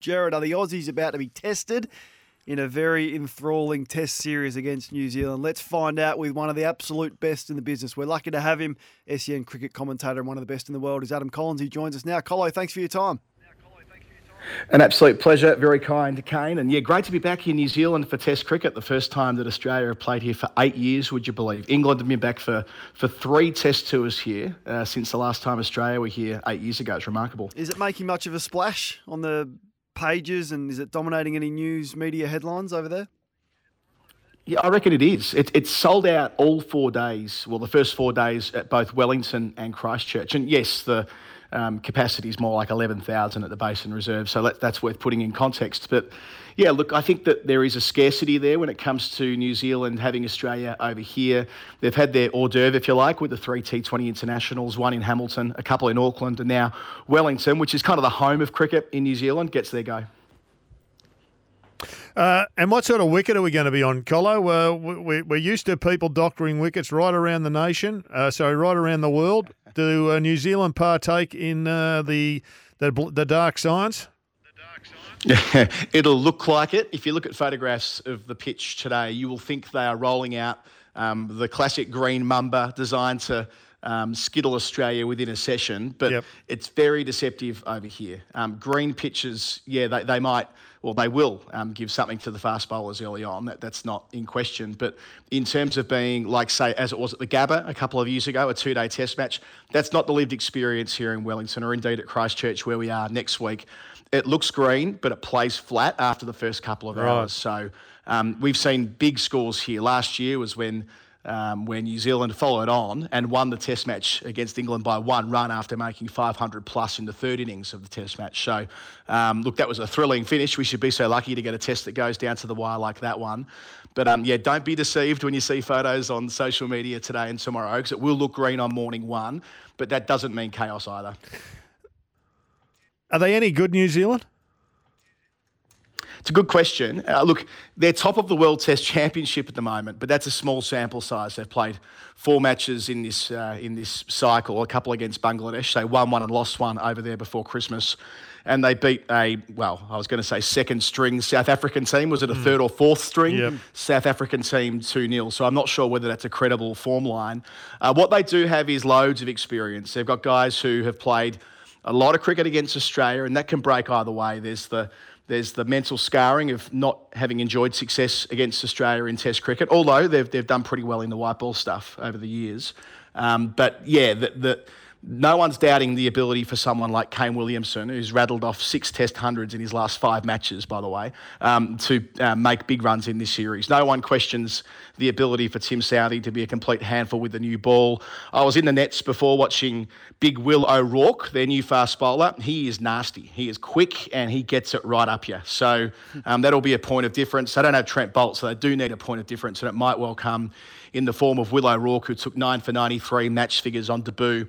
Gerard, are the Aussies about to be tested in a very enthralling test series against New Zealand? Let's find out with one of the absolute best in the business. We're lucky to have him, SEN cricket commentator and one of the best in the world is Adam Collins. He joins us now. Colo, thanks for your time. An absolute pleasure. Very kind, Kane. And yeah, great to be back in New Zealand for Test cricket. The first time that Australia have played here for eight years, would you believe? England have been back for, for three Test tours here uh, since the last time Australia were here eight years ago. It's remarkable. Is it making much of a splash on the pages and is it dominating any news media headlines over there? Yeah, I reckon it is. It, it's sold out all four days. Well, the first four days at both Wellington and Christchurch. And yes, the um, capacity is more like 11,000 at the Basin Reserve, so that, that's worth putting in context. But yeah, look, I think that there is a scarcity there when it comes to New Zealand having Australia over here. They've had their hors d'oeuvre, if you like, with the three T20 internationals, one in Hamilton, a couple in Auckland, and now Wellington, which is kind of the home of cricket in New Zealand, gets their go. Uh, and what sort of wicket are we going to be on, Colo? Uh, we, we're used to people doctoring wickets right around the nation, uh, sorry, right around the world. Do uh, New Zealand partake in uh, the, the the dark science? It'll look like it. If you look at photographs of the pitch today, you will think they are rolling out um, the classic green mamba designed to um, skittle Australia within a session, but yep. it's very deceptive over here. Um, green pitches, yeah, they, they might well, they will um, give something to the fast bowlers early on. That, that's not in question. But in terms of being, like, say, as it was at the Gabba a couple of years ago, a two day test match, that's not the lived experience here in Wellington or indeed at Christchurch where we are next week. It looks green, but it plays flat after the first couple of right. hours. So um, we've seen big scores here. Last year was when um, where New Zealand followed on and won the Test match against England by one run after making 500 plus in the third innings of the Test match. So, um, look, that was a thrilling finish. We should be so lucky to get a Test that goes down to the wire like that one. But um, yeah, don't be deceived when you see photos on social media today and tomorrow because it will look green on morning one, but that doesn't mean chaos either. Are they any good, New Zealand? It's a good question. Uh, look, they're top of the World Test Championship at the moment, but that's a small sample size. They've played four matches in this uh, in this cycle, a couple against Bangladesh. They won one and lost one over there before Christmas, and they beat a well, I was going to say second string South African team. Was it a mm. third or fourth string yep. South African team two 0 So I'm not sure whether that's a credible form line. Uh, what they do have is loads of experience. They've got guys who have played a lot of cricket against Australia, and that can break either way. There's the there's the mental scarring of not having enjoyed success against Australia in Test cricket, although they've, they've done pretty well in the white ball stuff over the years. Um, but yeah, the, the, no one's doubting the ability for someone like Kane Williamson, who's rattled off six Test hundreds in his last five matches, by the way, um, to uh, make big runs in this series. No one questions the ability for Tim Southee to be a complete handful with the new ball. I was in the nets before watching Big Will O'Rourke, their new fast bowler. He is nasty. He is quick and he gets it right up you. So um, that'll be a point of difference. They don't have Trent Boult, so they do need a point of difference, and it might well come in the form of Will O'Rourke, who took nine for 93 match figures on debut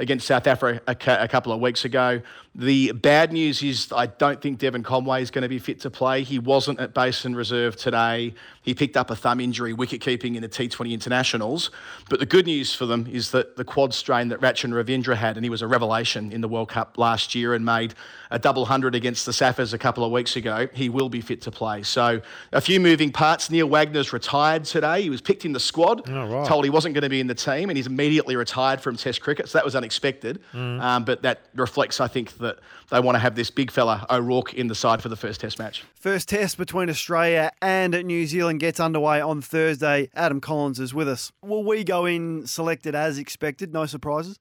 against South Africa a, couple of weeks ago. The bad news is I don't think Devon Conway is going to be fit to play. He wasn't at Basin Reserve today. He picked up a thumb injury, wicket keeping in the T20 internationals. But the good news for them is that the quad strain that Rachin Ravindra had, and he was a revelation in the World Cup last year and made a double hundred against the Saffers a couple of weeks ago, he will be fit to play. So a few moving parts. Neil Wagner's retired today. He was picked in the squad, oh, right. told he wasn't going to be in the team, and he's immediately retired from Test cricket. So that was unexpected. Mm. Um, but that reflects, I think, that they want to have this big fella O'Rourke in the side for the first Test match. First Test between Australia and New Zealand gets underway on Thursday. Adam Collins is with us. Will we go in selected as expected? No surprises.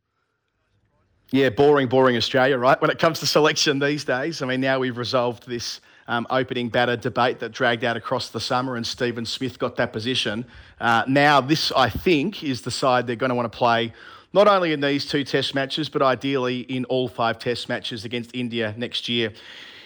Yeah, boring, boring Australia, right? When it comes to selection these days, I mean, now we've resolved this um, opening batter debate that dragged out across the summer, and Steven Smith got that position. Uh, now, this, I think, is the side they're going to want to play not only in these two test matches, but ideally in all five test matches against India next year.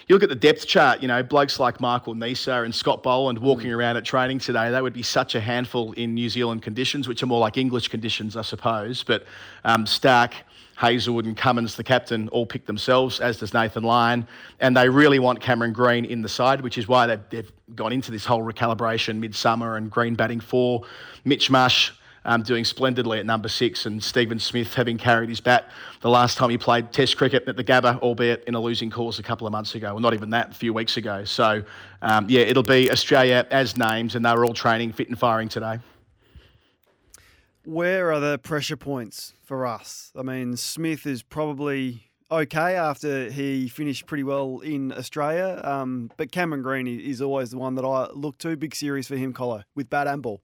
You look at the depth chart, you know, blokes like Michael Neser and Scott Boland walking mm. around at training today, they would be such a handful in New Zealand conditions, which are more like English conditions, I suppose. But um, Stark, Hazlewood, and Cummins, the captain, all pick themselves, as does Nathan Lyon. And they really want Cameron Green in the side, which is why they've, they've gone into this whole recalibration midsummer and Green batting four. Mitch Marsh um, doing splendidly at number six, and Steven Smith having carried his bat the last time he played Test cricket at the Gabba, albeit in a losing cause a couple of months ago, well, not even that, a few weeks ago. So, um, yeah, it'll be Australia as names, and they were all training fit and firing today. Where are the pressure points for us? I mean, Smith is probably okay after he finished pretty well in Australia, um, but Cameron Green is always the one that I look to. Big series for him, Collar, with bat and ball.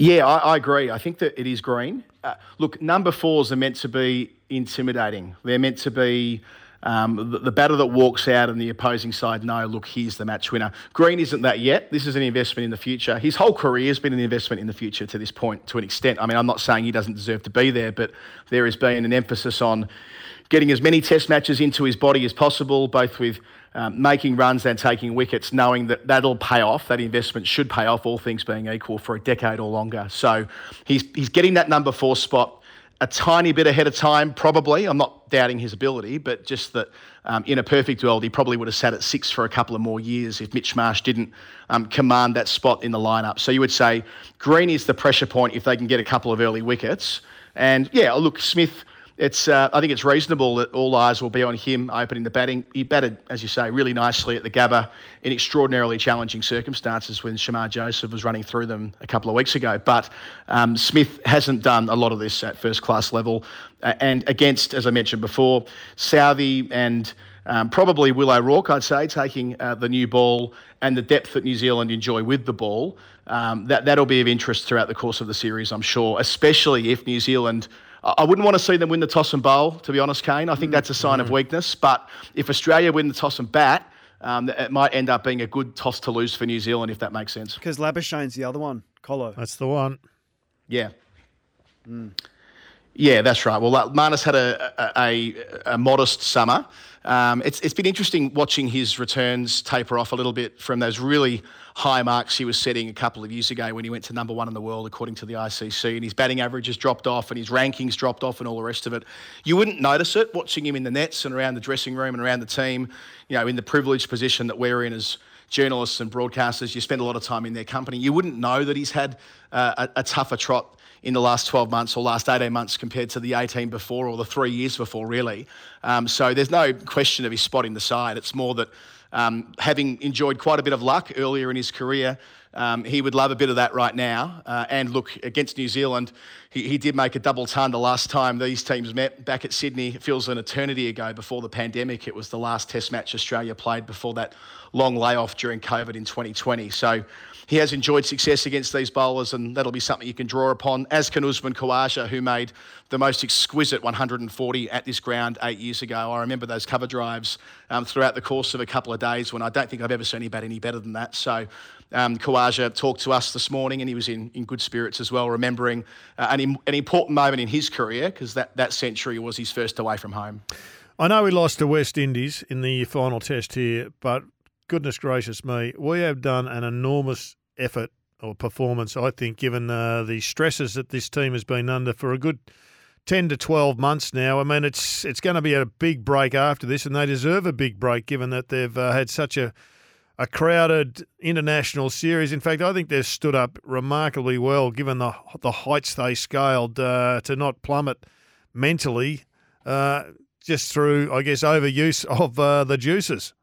Yeah, I, I, agree. I think that it is green. Uh, look, number fours are meant to be intimidating. They're meant to be um, the, the, batter that walks out and the opposing side know, look, here's the match winner. Green isn't that yet. This is an investment in the future. His whole career has been an investment in the future to this point, to an extent. I mean, I'm not saying he doesn't deserve to be there, but there has been an emphasis on getting as many test matches into his body as possible, both with um, making runs and taking wickets, knowing that that'll pay off. That investment should pay off, all things being equal, for a decade or longer. So he's, he's getting that number four spot a tiny bit ahead of time, probably. I'm not doubting his ability, but just that um, in a perfect world, he probably would have sat at six for a couple of more years if Mitch Marsh didn't um, command that spot in the lineup. So you would say Green is the pressure point if they can get a couple of early wickets. And yeah, look, Smith it's uh, I think it's reasonable that all eyes will be on him opening the batting. He batted, as you say, really nicely at the Gabba in extraordinarily challenging circumstances when Shamar Joseph was running through them a couple of weeks ago. But um, Smith hasn't done a lot of this at first class level, uh, and against, as I mentioned before, Southee and. Um, probably Will O'Rourke, I'd say, taking uh, the new ball and the depth that New Zealand enjoy with the ball. Um, that that'll be of interest throughout the course of the series, I'm sure, especially if New Zealand I wouldn't want to see them win the toss and bowl, to be honest, Kane. I think that's a sign mm-hmm. of weakness. But if Australia win the toss and bat, um, it might end up being a good toss to lose for New Zealand, if that makes sense. Because Labuschagne's the other one, Colo. That's the one. Yeah. Mm. Yeah, that's right. Well, Marnus had a, a, a, a modest summer. Um, it's, it's been interesting watching his returns taper off a little bit from those really high marks he was setting a couple of years ago when he went to number one in the world, according to the ICC. And his batting average has dropped off and his rankings dropped off and all the rest of it. You wouldn't notice it watching him in the nets and around the dressing room and around the team, you know, in the privileged position that we're in as journalists and broadcasters. You spend a lot of time in their company. You wouldn't know that he's had uh, a, a tougher trot in the last 12 months or last 18 months compared to the 18 before or the three years before, really. Um, so there's no question of his spot in the side. It's more that um, having enjoyed quite a bit of luck earlier in his career, um, he would love a bit of that right now. Uh, and look, against New Zealand, he, he did make a double ton the last time these teams met back at Sydney. It feels an eternity ago before the pandemic. It was the last Test match Australia played before that long layoff during COVID in 2020. So he has enjoyed success against these bowlers, and that'll be something you can draw upon, as can Usman Khawaja, who made the most exquisite 140 at this ground eight years ago. I remember those cover drives um, throughout the course of a couple of days when I don't think I've ever seen bat any better than that. So um, talked to us this morning, and he was in, in good spirits as well, remembering uh, an, an important moment in his career because that, that century was his first away from home. I know we lost to West Indies in the final test here, but goodness gracious me, we have done an enormous effort or performance, I think, given uh, the stresses that this team has been under for a good 10 to 12 months now. I mean, it's it's going to be a big break after this, and they deserve a big break given that they've uh, had such a a crowded international series. In fact, I think they've stood up remarkably well given the the heights they scaled uh, to not plummet mentally uh, just through, I guess, overuse of uh, the juices.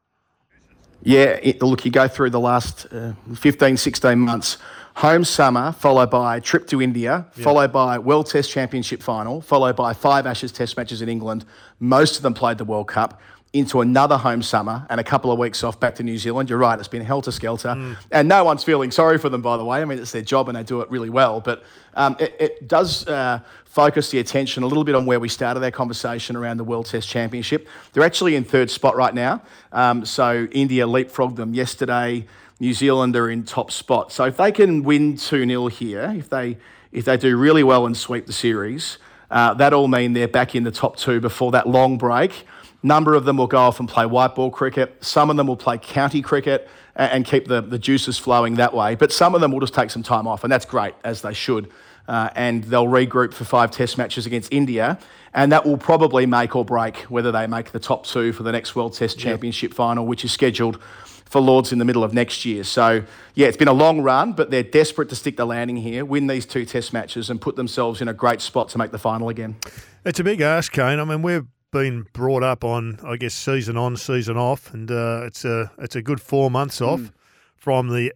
Yeah, it, look, you go through the last uh, 15, 16 months. Home summer, followed by trip to India, yeah. followed by World Test Championship final, followed by five Ashes Test matches in England. Most of them played the World Cup into another home summer and a couple of weeks off back to New Zealand. You're right, it's been helter skelter. Mm. And no one's feeling sorry for them, by the way. I mean, it's their job and they do it really well. But um, it, it, does uh, focus the attention a little bit on where we started our conversation around the World Test Championship. They're actually in third spot right now. Um, so India leapfrogged them yesterday. New Zealand are in top spot. So if they can win 2 0 here, if they, if they do really well and sweep the series, uh, that'll mean they're back in the top two before that long break number of them will go off and play white ball cricket. Some of them will play county cricket and, keep the, the juices flowing that way. But some of them will just take some time off, and that's great, as they should. Uh, and they'll regroup for five test matches against India. And that will probably make or break whether they make the top two for the next World Test Championship yep. final, which is scheduled for Lords in the middle of next year. So, yeah, it's been a long run, but they're desperate to stick the landing here, win these two test matches, and put themselves in a great spot to make the final again. It's a big ask, Kane. I mean, we've been brought up on, I guess, season on, season off, and uh, it's a it's a good four months off mm. from the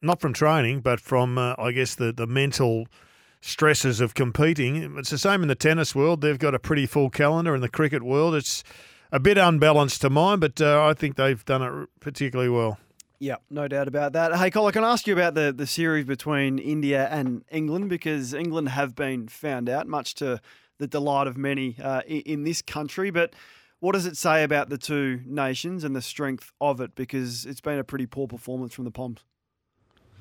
not from training, but from uh, I guess the the mental stresses of competing. It's the same in the tennis world. They've got a pretty full calendar. In the cricket world, it's a bit unbalanced to mine, but uh, I think they've done it particularly well. Yeah, no doubt about that. Hey, Cole, I can ask you about the, the series between India and England because England have been found out, much to the delight of many uh, in, in this country. But what does it say about the two nations and the strength of it? Because it's been a pretty poor performance from the Poms.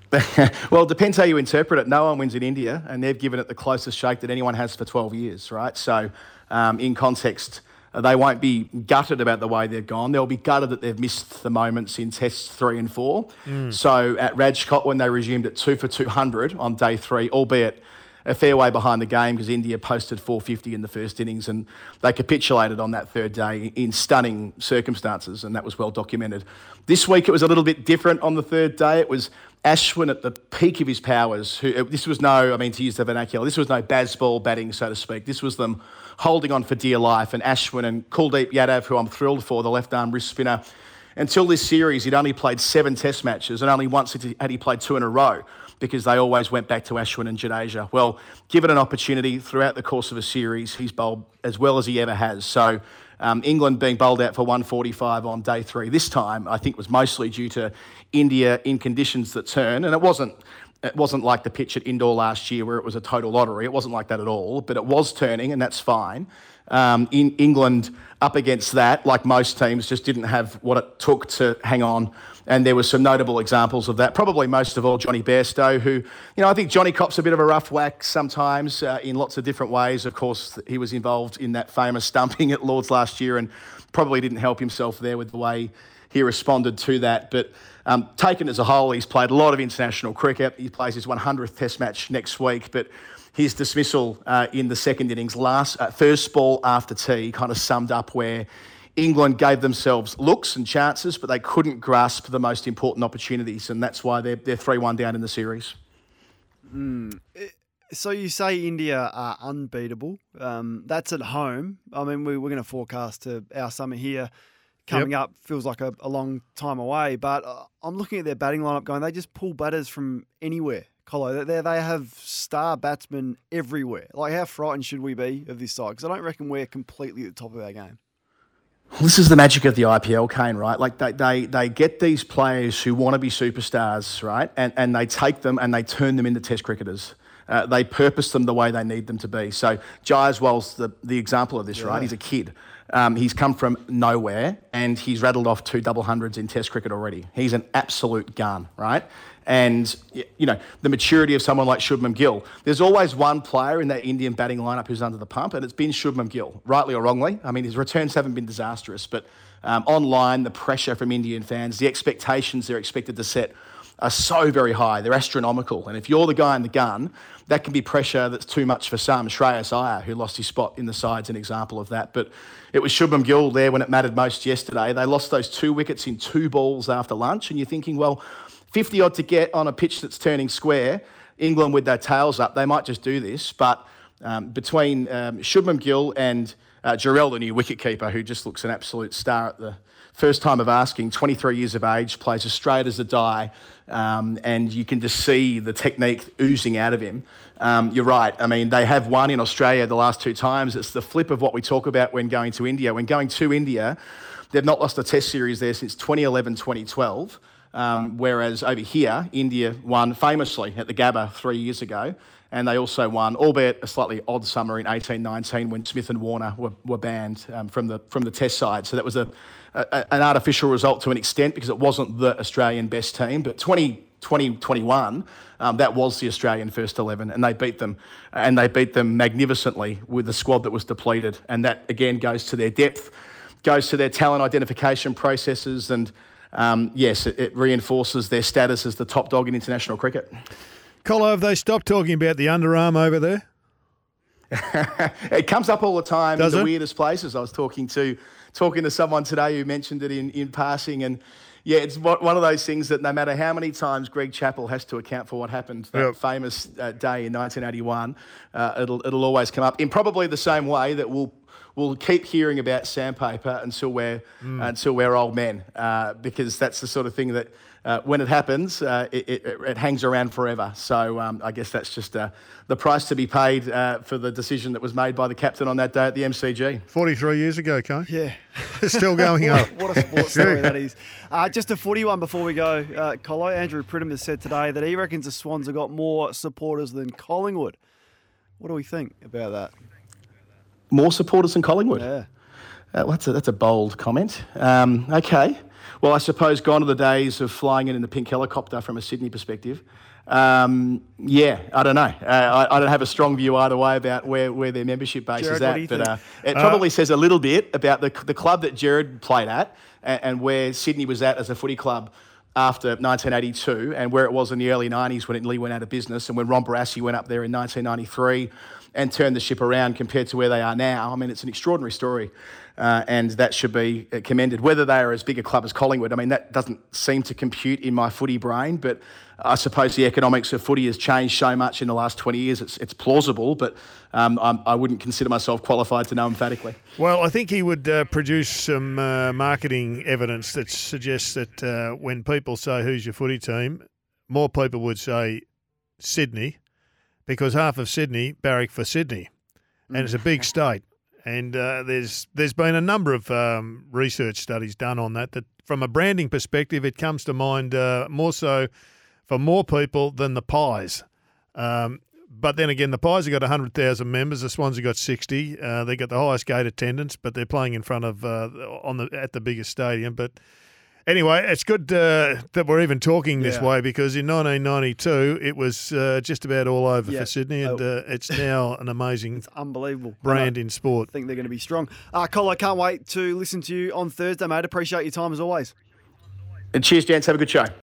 well, it depends how you interpret it. No one wins in India, and they've given it the closest shake that anyone has for 12 years, right? So, um, in context, uh, they won't be gutted about the way they've gone. They'll be gutted that they've missed the moments in tests three and four. Mm. So, at Rajkot, when they resumed at two for 200 on day three, albeit a fair way behind the game because India posted 450 in the first innings and they capitulated on that third day in stunning circumstances, and that was well documented. This week it was a little bit different on the third day. It was Ashwin at the peak of his powers. Who uh, this was no, I mean to use the vernacular, this was no Bazball batting, so to speak. This was them holding on for dear life. And Ashwin and Kuldeep Yadav, who I'm thrilled for, the left arm wrist spinner. Until this series, he'd only played seven Test matches, and only once had he played two in a row because they always went back to Ashwin and Jadeja. Well, given an opportunity throughout the course of a series, he's bowled as well as he ever has. So um, England being bowled out for 145 on day three this time, I think was mostly due to India in conditions that turn, and it wasn't. It wasn't like the pitch at Indore last year where it was a total lottery. It wasn't like that at all, but it was turning, and that's fine. Um, in England, up against that, like most teams, just didn't have what it took to hang on and there were some notable examples of that. Probably most of all, Jonny Bairstow, who, you know, I think Jonny cops a bit of a rough whack sometimes uh, in lots of different ways. Of course, he was involved in that famous stumping at Lords last year and probably didn't help himself there with the way he responded to that. But um, taken as a whole, he's played a lot of international cricket. He plays his 100th Test match next week, but his dismissal uh, in the second innings, last uh, first ball after tea, kind of summed up where England gave themselves looks and chances, but they couldn't grasp the most important opportunities, and that's why they're they're three one down in the series. Mm. So you say India are unbeatable. Um, that's at home. I mean, we, we're going to forecast to our summer here coming yep. up. Feels like a, a, long time away, but uh, I'm looking at their batting lineup going. They just pull batters from anywhere. Colo, they they have star batsmen everywhere. Like, how frightened should we be of this side? Because I don't reckon we're completely at the top of our game. This is the magic of the IPL, Kane, right? Like they, they, they get these players who want to be superstars, right? And, and they take them and they turn them into test cricketers. Uh, they purpose them the way they need them to be. So Jaiswal's the, the example of this, yeah. right? He's a kid. Um, he's come from nowhere and he's rattled off two double hundreds in Test cricket already. He's an absolute gun, right? And you know the maturity of someone like Shubman Gill. There's always one player in that Indian batting lineup who's under the pump, and it's been Shubman Gill, rightly or wrongly. I mean, his returns haven't been disastrous, but um, online, the pressure from Indian fans, the expectations they're expected to set are so very high. They're astronomical. And if you're the guy in the gun, that can be pressure that's too much for some. Shreyas Iyer, who lost his spot in the side's an example of that. But it was Shubman Gill there when it mattered most yesterday. They lost those two wickets in two balls after lunch. And you're thinking, well, 50 odd to get on a pitch that's turning square. England with their tails up, they might just do this. But um, between um, Shubman Gill and uh, Jurel, the new wicketkeeper, who just looks an absolute star at the first time of asking, 23 years of age, plays as straight as a die, um, and you can just see the technique oozing out of him. Um, you're right. I mean, they have won in Australia the last two times. It's the flip of what we talk about when going to India. When going to India, they've not lost a test series there since 2011 2012. Um, whereas over here, India won famously at the Gabba three years ago. And they also won, albeit a slightly odd summer in 1819 when Smith and Warner were, were banned um, from, the, from the test side. So that was a, a, an artificial result to an extent because it wasn't the Australian best team. But 20, 2021, um, that was the Australian first 11, and they beat them. And they beat them magnificently with a squad that was depleted. And that, again, goes to their depth, goes to their talent identification processes, and um, yes, it, it, reinforces their status as the top dog in international cricket. Colo, have they stopped talking about the underarm over there? it comes up all the time Does in the it? weirdest places. I was talking to talking to someone today who mentioned it in, in passing. And yeah, it's one of those things that no matter how many times Greg Chappell has to account for what happened that Yep. famous uh, day in 1981, uh, it'll, it'll always come up in probably the same way that we'll. We'll keep hearing about sandpaper until we're until we're old men, uh, because that's the sort of thing that uh, when it happens, uh, it, it, it hangs around forever. So um, I guess that's just uh, the price to be paid uh, for the decision that was made by the captain on that day at the MCG. 43 years ago, Kane. Yeah. Still going up. What a sports story that is. Uh, just a footy one before we go, uh, Colo. Andrew Pridham has said today that he reckons the Swans have got more supporters than Collingwood. What do we think about that? More supporters than Collingwood. Yeah. Uh, well, that's, a, that's a bold comment. Um, okay. Well, I suppose gone are the days of flying in in the pink helicopter from a Sydney perspective. Um, yeah, I don't know. Uh, I, I don't have a strong view either way about where, where their membership base Gerard, is at. but uh, it probably says a little bit about the, the club that Gerard played at and, and where Sydney was at as a footy club after 1982 and where it was in the early 90s when it nearly went out of business and when Ron Barassi went up there in 1993 and turned the ship around compared to where they are now. I mean, it's an extraordinary story. Uh, and that should be commended. Whether they are as big a club as Collingwood, I mean, that doesn't seem to compute in my footy brain, but I suppose the economics of footy has changed so much in the last 20 years, it's, it's plausible, but um, I'm, I wouldn't consider myself qualified to know emphatically. Well, I think he would uh, produce some uh, marketing evidence that suggests that uh, when people say, Who's your footy team? more people would say Sydney because half of Sydney barrack for Sydney. And it's a big state. And uh, there's there's been a number of um, research studies done on that. That from a branding perspective, it comes to mind uh, more so for more people than the Pies. Um, but then again, the Pies have got 100,000 members. The Swans have got 60. Uh, they got the highest gate attendance, but they're playing in front of uh, on the at the biggest stadium. But anyway, it's good uh, that we're even talking this Yeah. way because in 1992 it was uh, just about all over Yeah. for Sydney, and Oh. uh, it's now an amazing Unbelievable. brand in sport. I think they're going to be strong. Uh, Colo, can't wait to listen to you on Thursday, mate. Appreciate your time as always. And cheers, gents. Have a good show.